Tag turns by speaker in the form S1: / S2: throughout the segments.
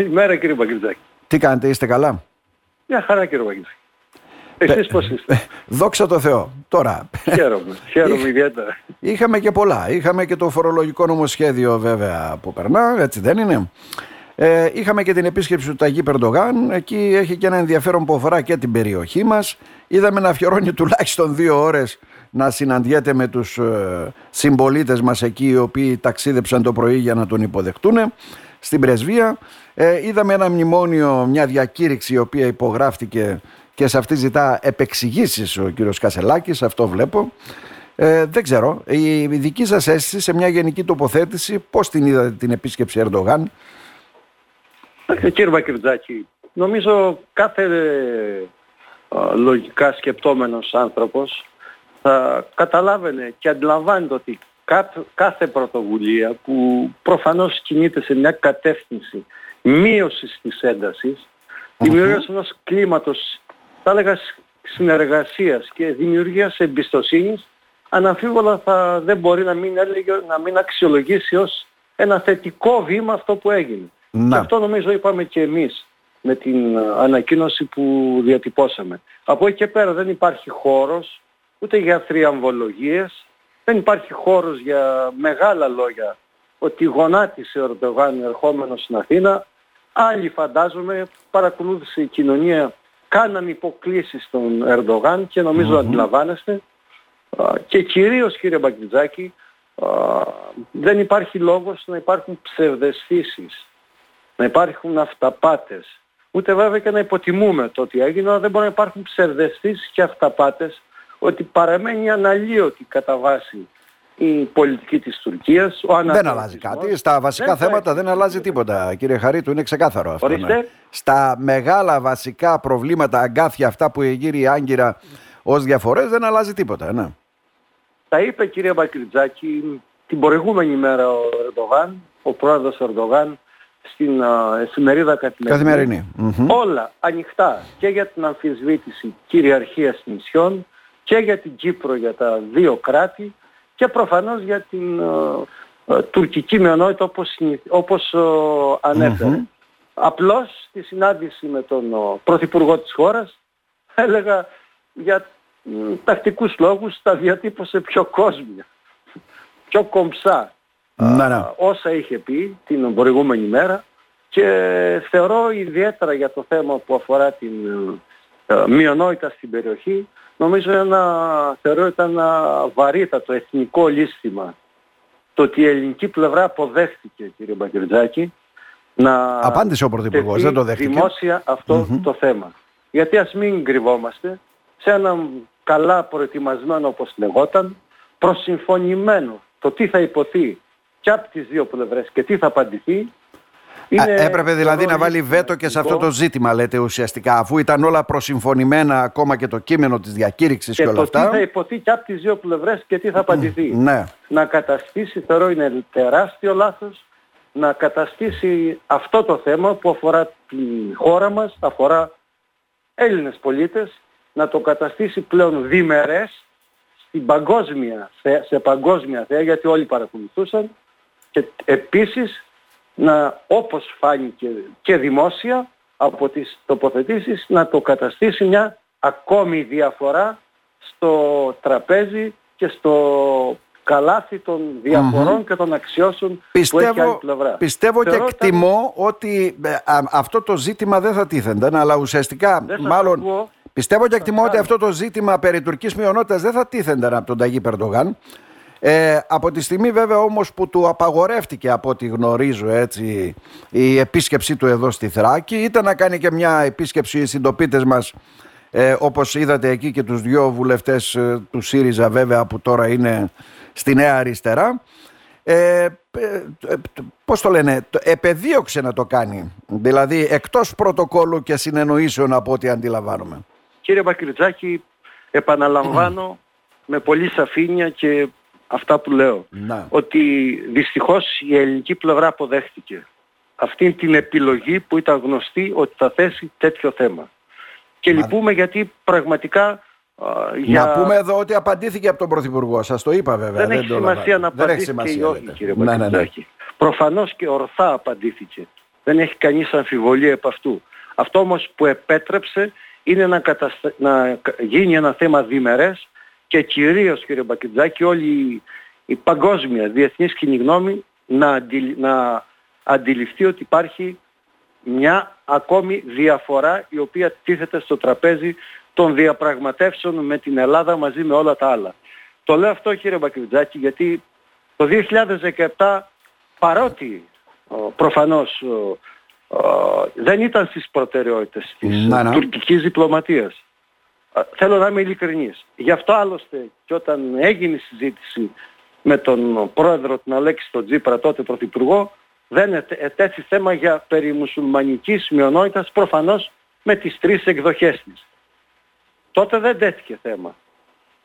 S1: Καλημέρα κύριε Μπαγκριτζάκη.
S2: Τι κάνετε, είστε καλά;
S1: Μια χαρά κύριε Μπαγκριτζάκη. Εσείς πώς είστε;
S2: Δόξα τω Θεώ. Τώρα.
S1: Χαίρομαι. Χαίρομαι ιδιαίτερα.
S2: Είχαμε και πολλά. Είχαμε και το φορολογικό νομοσχέδιο βέβαια που περνά, έτσι δεν είναι; Ε, είχαμε και την επίσκεψη του Ταγί Περντογάν. Εκεί έχει και ένα ενδιαφέρον που αφορά και την περιοχή μας. Είδαμε να αφιερώνει τουλάχιστον δύο ώρες να συναντιέται με τους ε, συμπολίτες μας εκεί οι οποίοι ταξίδεψαν το πρωί για να τον υποδεχτούν στην πρεσβεία. Ε, είδαμε ένα μνημόνιο, μια διακήρυξη η οποία υπογράφτηκε και σε αυτή ζητά επεξηγήσεις ο κύριος Κασελάκης, αυτό βλέπω. Ε, δεν ξέρω, η, δική σας αίσθηση σε μια γενική τοποθέτηση, πώς την είδατε την επίσκεψη Ερντογάν;
S1: Κύριε Μακριτζάκη, νομίζω κάθε ε, λογικά σκεπτόμενος άνθρωπος θα καταλάβαινε και αντιλαμβάνεται ότι κάθε πρωτοβουλία που προφανώς κινείται σε μια κατεύθυνση μείωσης της έντασης, δημιουργίας ενός κλίματος, θα έλεγα, συνεργασίας και δημιουργίας εμπιστοσύνης, αναμφίβολα θα, δεν μπορεί να μην, έλεγε, να μην αξιολογήσει ως ένα θετικό βήμα αυτό που έγινε. Και αυτό νομίζω είπαμε και εμείς με την ανακοίνωση που διατυπώσαμε. Από εκεί και πέρα δεν υπάρχει χώρος ούτε για θριαμβολογίες, δεν υπάρχει χώρος για μεγάλα λόγια ότι γονάτισε ο Ερντογάν ερχόμενος στην Αθήνα. Άλλοι φαντάζομαι παρακολούθησε η κοινωνία, κάναν υποκλήσεις στον Ερντογάν και νομίζω αντιλαμβάνεστε. Και κυρίως κύριε Μπαγκριτζάκη, δεν υπάρχει λόγος να υπάρχουν ψευδεστήσεις, να υπάρχουν αυταπάτες. Ούτε βέβαια και να υποτιμούμε το ότι έγινε, αλλά δεν μπορεί να υπάρχουν ψευδεστήσεις και αυταπάτες ότι παραμένει αναλύωτη κατά βάση η πολιτική της Τουρκίας. Ο
S2: δεν αλλάζει κάτι. Στα βασικά θέματα δεν αλλάζει τίποτα. Κύριε Χαρίτου, είναι ξεκάθαρο αυτό.
S1: Ναι.
S2: Στα μεγάλα βασικά προβλήματα, αγκάθια αυτά που εγείρει η Άγκυρα ως διαφορές δεν αλλάζει τίποτα. Ναι.
S1: Τα είπε κύριε Μπακριτζάκη την προηγούμενη μέρα ο Ερντογάν, ο πρόεδρος Ερντογάν, στην uh, εφημερίδα Καθημερινή. Όλα ανοιχτά και για την αμφισβήτηση κυριαρχίας νησιών και για την Κύπρο για τα δύο κράτη και προφανώς για την uh, τουρκική μειονότητα όπως, όπως uh, ανεφερε Απλώς στη συνάντηση με τον Πρωθυπουργό της χώρας έλεγα για uh, τακτικούς λόγους τα διατύπωσε πιο κόσμια, πιο κομψά
S2: ναι, ναι.
S1: όσα είχε πει την προηγούμενη μέρα. Και θεωρώ ιδιαίτερα για το θέμα που αφορά την μειονότητα στην περιοχή νομίζω ένα, θεωρώ ήταν ένα βαρύτατο εθνικό λύστημα το ότι η ελληνική πλευρά αποδέχτηκε κύριε Μπαγκριτζάκη να
S2: Απάντησε ο Πρωθυπουργός, δεν το δέχτηκε.
S1: δημόσια το θέμα. Γιατί ας μην κρυβόμαστε σε έναν καλά προετοιμασμένο όπως λεγόταν, προσυμφωνημένο το τι θα υποθεί και από τις δύο πλευρές και τι θα απαντηθεί
S2: είναι έπρεπε δηλαδή να βάλει βέτο και σε αυτό το ζήτημα, λέτε ουσιαστικά, αφού ήταν όλα προσυμφωνημένα ακόμα και το κείμενο της διακήρυξης και, και όλα αυτά.
S1: Και τι θα υποθεί και από τις δύο πλευρές και τι θα απαντηθεί.
S2: Ναι.
S1: Να καταστήσει, θεωρώ είναι τεράστιο λάθος, να καταστήσει αυτό το θέμα που αφορά τη χώρα μας, αφορά Έλληνες πολίτες, να το καταστήσει πλέον διμερές στην παγκόσμια, σε παγκόσμια θέα, γιατί όλοι παρακολουθούσαν, και επίσης να όπως φάνηκε και δημόσια από τις τοποθετήσεις να το καταστήσει μια ακόμη διαφορά στο τραπέζι και στο καλάθι των διαφορων και των αξιώσεων πιστεύω, που έχει άλλη πλευρά.
S2: Πιστεύω και εκτιμώ ότι ε, αυτό το ζήτημα δεν θα τίθενταν, αλλά ουσιαστικά μάλλον... Πιστεύω και εκτιμώ ότι αυτό το ζήτημα περί τουρκικής μειονότητας δεν θα τίθενταν από τον Ταγί Περντογάν. Ε, από τη στιγμή βέβαια όμως που του απαγορεύτηκε από ό,τι γνωρίζω έτσι η επίσκεψή του εδώ στη Θράκη ήταν να κάνει και μια επίσκεψη οι συντοπίτες μας ε, όπως είδατε εκεί και τους δυο βουλευτές ε, του ΣΥΡΙΖΑ βέβαια που τώρα είναι στη Νέα Αριστερά. Ε, ε, πώς το λένε, επεδίωξε να το κάνει. Δηλαδή εκτός πρωτοκόλλου και συνεννοήσεων από ό,τι αντιλαμβάνομαι.
S1: Κύριε Μπακριτζάκη επαναλαμβάνω με πολύ σαφήνεια και αυτά που λέω. Ότι δυστυχώς η ελληνική πλευρά αποδέχτηκε αυτή την επιλογή που ήταν γνωστή ότι θα θέσει τέτοιο θέμα. Και λυπούμε γιατί πραγματικά για...
S2: Να πούμε εδώ ότι απαντήθηκε από τον Πρωθυπουργό. Σας το είπα βέβαια.
S1: Δεν, δεν έχει σημασία να απαντήθηκε ή όχι κύριε ναι, ναι, ναι. Προφανώς και ορθά απαντήθηκε. Δεν έχει κανείς αμφιβολία επ' αυτού. Αυτό όμως που επέτρεψε είναι να, να γίνει ένα θέμα διμερές και κυρίως κύριε Μπακιτζάκη όλη η, παγκόσμια διεθνής κοινή γνώμη να, να αντιληφθεί ότι υπάρχει μια ακόμη διαφορά η οποία τίθεται στο τραπέζι των διαπραγματεύσεων με την Ελλάδα μαζί με όλα τα άλλα. Το λέω αυτό κύριε Μπακιουτζάκη γιατί το 2017 παρότι προφανώς δεν ήταν στις προτεραιότητες της να, ναι. τουρκικής διπλωματίας. Θέλω να είμαι ειλικρινής. Γι' αυτό άλλωστε και όταν έγινε η συζήτηση με τον πρόεδρο του Αλέξη τον Τζίπρα τότε πρωθυπουργό δεν ετέθη θέμα για περί μουσουλμανικής μειονότητας προφανώς με τις τρεις εκδοχές της. Τότε δεν τέθηκε θέμα.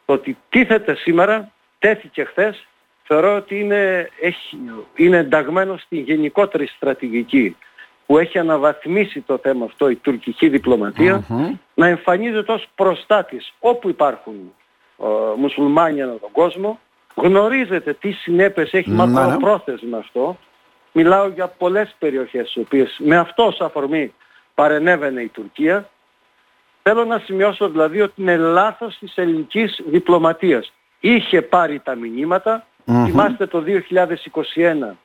S1: Το ότι τίθεται σήμερα, τέθηκε χθες, θεωρώ ότι είναι, έχει, είναι ενταγμένο στην γενικότερη στρατηγική που έχει αναβαθμίσει το θέμα αυτό η τουρκική να εμφανίζεται ως προστάτης όπου υπάρχουν ε, μουσουλμάνοι ανά τον κόσμο. Γνωρίζετε τι συνέπειες έχει mm-hmm. πρόθεσμα αυτό. Μιλάω για πολλές περιοχές στις οποίες με αυτό ως αφορμή παρενέβαινε η Τουρκία. Θέλω να σημειώσω δηλαδή ότι είναι λάθος της ελληνικής διπλωματίας. Είχε πάρει τα μηνύματα. Θυμάστε το 2021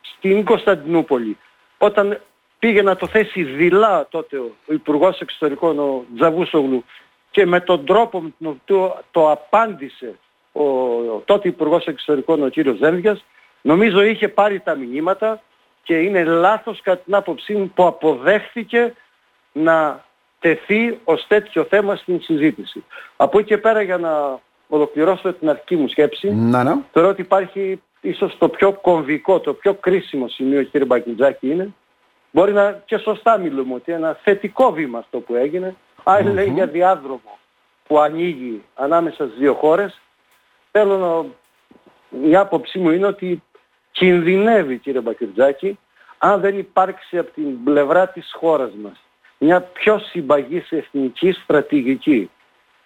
S1: στην Κωνσταντινούπολη όταν πήγε να το θέσει δειλά τότε ο Υπουργός Εξωτερικών ο Τζαβούσογλου και με τον τρόπο με τον οποίο το απάντησε ο, ο τότε Υπουργός Εξωτερικών ο κύριος Ζένδιας νομίζω είχε πάρει τα μηνύματα και είναι λάθος κατά την άποψή μου που αποδέχθηκε να τεθεί ως τέτοιο θέμα στην συζήτηση. Από εκεί και πέρα για να ολοκληρώσω την αρχική μου σκέψη, να, ναι. θεωρώ ότι υπάρχει ίσως το πιο κομβικό, το πιο κρίσιμο σημείο κύριε Μπακιντζάκη είναι Μπορεί να και σωστά μιλούμε ότι ένα θετικό βήμα αυτό που έγινε. Άλλοι λέει για διάδρομο που ανοίγει ανάμεσα στις δύο χώρες. Θέλω να... Η άποψή μου είναι ότι κινδυνεύει κύριε Μπακυρτζάκη αν δεν υπάρξει από την πλευρά της χώρας μας μια πιο συμπαγής εθνική στρατηγική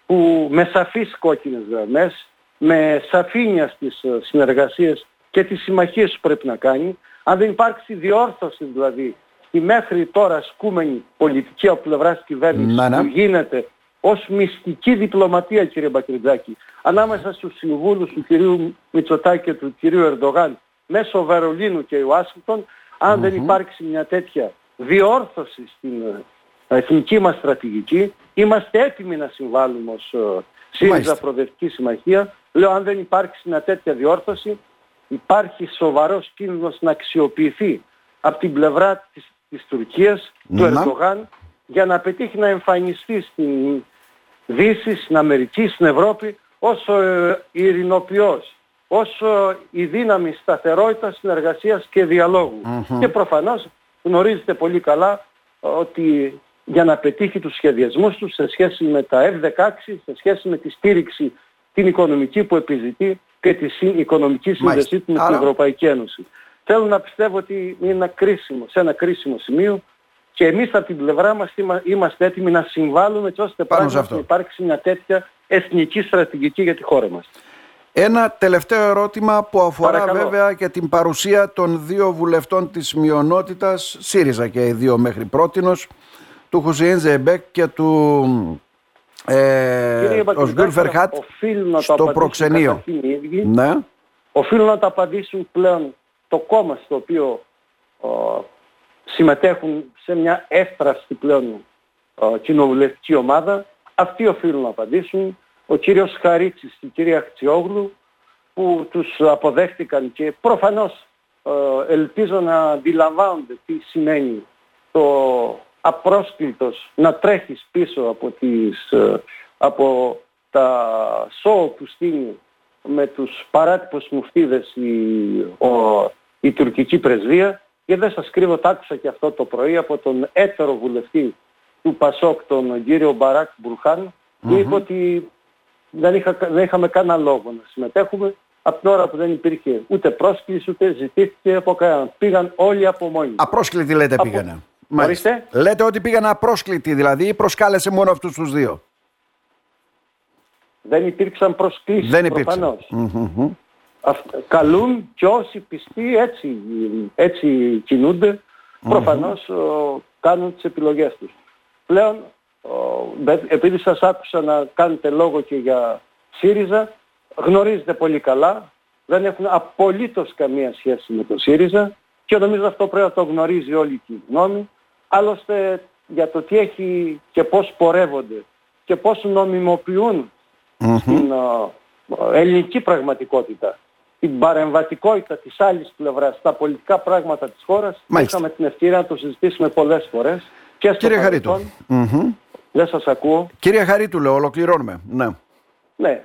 S1: που με σαφείς κόκκινες γραμμές, με σαφήνεια στις ε, συνεργασίες και τις συμμαχίες που πρέπει να κάνει, αν δεν υπάρξει διόρθωση δηλαδή η μέχρι τώρα ασκούμενη πολιτική από πλευράς της κυβέρνησης ναι, ναι. που γίνεται ως μυστική διπλωματία κύριε Μπακριτζάκη ανάμεσα στους συμβούλους του κυρίου Μητσοτάκη και του κυρίου Ερντογάν μέσω Βερολίνου και Ουάσιγκτον αν δεν υπάρξει μια τέτοια διόρθωση στην ε, εθνική μας στρατηγική είμαστε έτοιμοι να συμβάλλουμε ως ε, ΣΥΡΙΖΑ Προοδευτική Συμμαχία. Λέω αν δεν υπάρξει μια τέτοια διόρθωση υπάρχει σοβαρός κίνδυνος να αξιοποιηθεί από την πλευρά της της Τουρκίας, του Ερντογάν, για να πετύχει να εμφανιστεί στην Δύση, στην Αμερική, στην Ευρώπη ως ε, ειρηνοποιός, ως ε, η δύναμη σταθερότητας, συνεργασίας και διαλογου Και προφανώς γνωρίζετε πολύ καλά ότι για να πετύχει τους σχεδιασμούς τους σε σχέση με τα F-16, σε σχέση με τη στήριξη την οικονομική που επιζητεί και τη οικονομική σύνδεσή του με την Ευρωπαϊκή Ένωση. Θέλω να πιστεύω ότι είναι ένα κρίσιμο, σε ένα κρίσιμο σημείο και εμείς από την πλευρά μας είμαστε έτοιμοι να συμβάλλουμε έτσι ώστε πράγματι να υπάρξει μια τέτοια εθνική στρατηγική για τη χώρα μας.
S2: Ένα τελευταίο ερώτημα που αφορά βέβαια και την παρουσία των δύο βουλευτών της μειονότητας, ΣΥΡΙΖΑ και οι δύο μέχρι πρότινος, του Χουσιέν Ζεμπέκ και του ε, Οσγκούρ Φερχάτ στο προξενείο.
S1: Ναι. Οφείλουν να τα απαντήσουν πλέον το κόμμα στο οποίο συμμετέχουν σε μια έφραστη πλέον κοινοβουλευτική ομάδα, αυτοί οφείλουν να απαντήσουν. Ο κύριος Χαρίτσης και η κυρία Χτσιόγλου που τους αποδέχτηκαν και προφανώς ελπίζω να αντιλαμβάνονται τι σημαίνει το απρόσκλητος να τρέχεις πίσω από, τις, από τα σοου που στείλει με τους παράτυπους μουφτίδες η, ο, η τουρκική πρεσβεία και δεν σας κρύβω, τα άκουσα και αυτό το πρωί από τον έτερο βουλευτή του Πασόκ, τον κύριο Μπαράκ Μπουρχάν, που είπε ότι δεν, είχα, δεν είχαμε κανένα λόγο να συμμετέχουμε από την ώρα που δεν υπήρχε ούτε πρόσκληση ούτε ζητήθηκε από κανέναν. Πήγαν όλοι από μόνοι.
S2: Απρόσκλητοι λέτε από... πήγανε. Λέτε ότι πήγαν απρόσκλητοι δηλαδή ή προσκάλεσε μόνο αυτούς τους δύο;
S1: Δεν υπήρξαν προσκλήσεις δεν καλούν και όσοι πιστοί έτσι, έτσι κινούνται προφανώς κάνουν τις επιλογές τους. Πλέον, επειδή σας άκουσα να κάνετε λόγο και για ΣΥΡΙΖΑ, γνωρίζετε πολύ καλά, δεν έχουν απολύτως καμία σχέση με το ΣΥΡΙΖΑ και νομίζω αυτό πρέπει να το γνωρίζει όλη η γνώμη. Άλλωστε για το τι έχει και πώς πορεύονται και πώς νομιμοποιούν στην ελληνική πραγματικότητα την παρεμβατικότητα της άλλης πλευράς στα πολιτικά πράγματα της χώρας. Μάλιστα. Είχαμε την ευκαιρία να το συζητήσουμε πολλές φορές. Και στο
S2: Κύριε Χαρίτου.
S1: Δεν σας ακούω.
S2: Κύριε Χαρίτου λέω, ολοκληρώνουμε. Ναι.
S1: Ναι.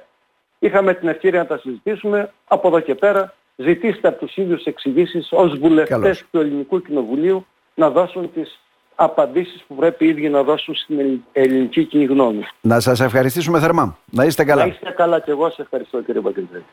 S1: Είχαμε την ευκαιρία να τα συζητήσουμε. Από εδώ και πέρα ζητήστε από τους ίδιους εξηγήσεις ως βουλευτές του Ελληνικού Κοινοβουλίου να δώσουν τις απαντήσεις που πρέπει οι ίδιοι να δώσουν στην ελληνική κοινή γνώμη.
S2: Να σας ευχαριστήσουμε θερμά. Να είστε καλά.
S1: Να είστε καλά και εγώ. Σε ευχαριστώ κύριε Μπακεντρέτη.